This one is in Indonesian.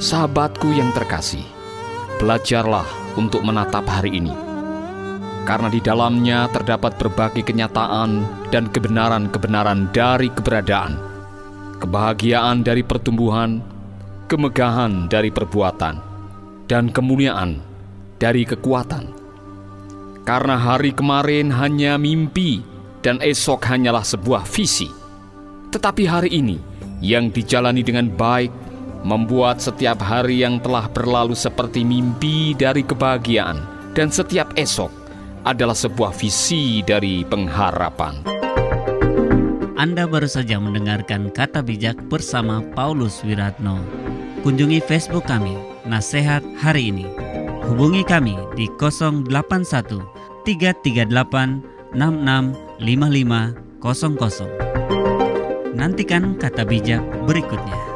Sahabatku yang terkasih, belajarlah untuk menatap hari ini. Karena di dalamnya terdapat berbagai kenyataan dan kebenaran-kebenaran dari keberadaan, kebahagiaan dari pertumbuhan, kemegahan dari perbuatan, dan kemuliaan dari kekuatan. Karena hari kemarin hanya mimpi dan esok hanyalah sebuah visi. Tetapi hari ini yang dijalani dengan baik membuat setiap hari yang telah berlalu seperti mimpi dari kebahagiaan, dan setiap esok adalah sebuah visi dari pengharapan. Anda baru saja mendengarkan kata bijak bersama Paulus Wiratno. Kunjungi Facebook kami, Nasihat Hari Ini. Hubungi kami di 081 338 665500. Nantikan kata bijak berikutnya.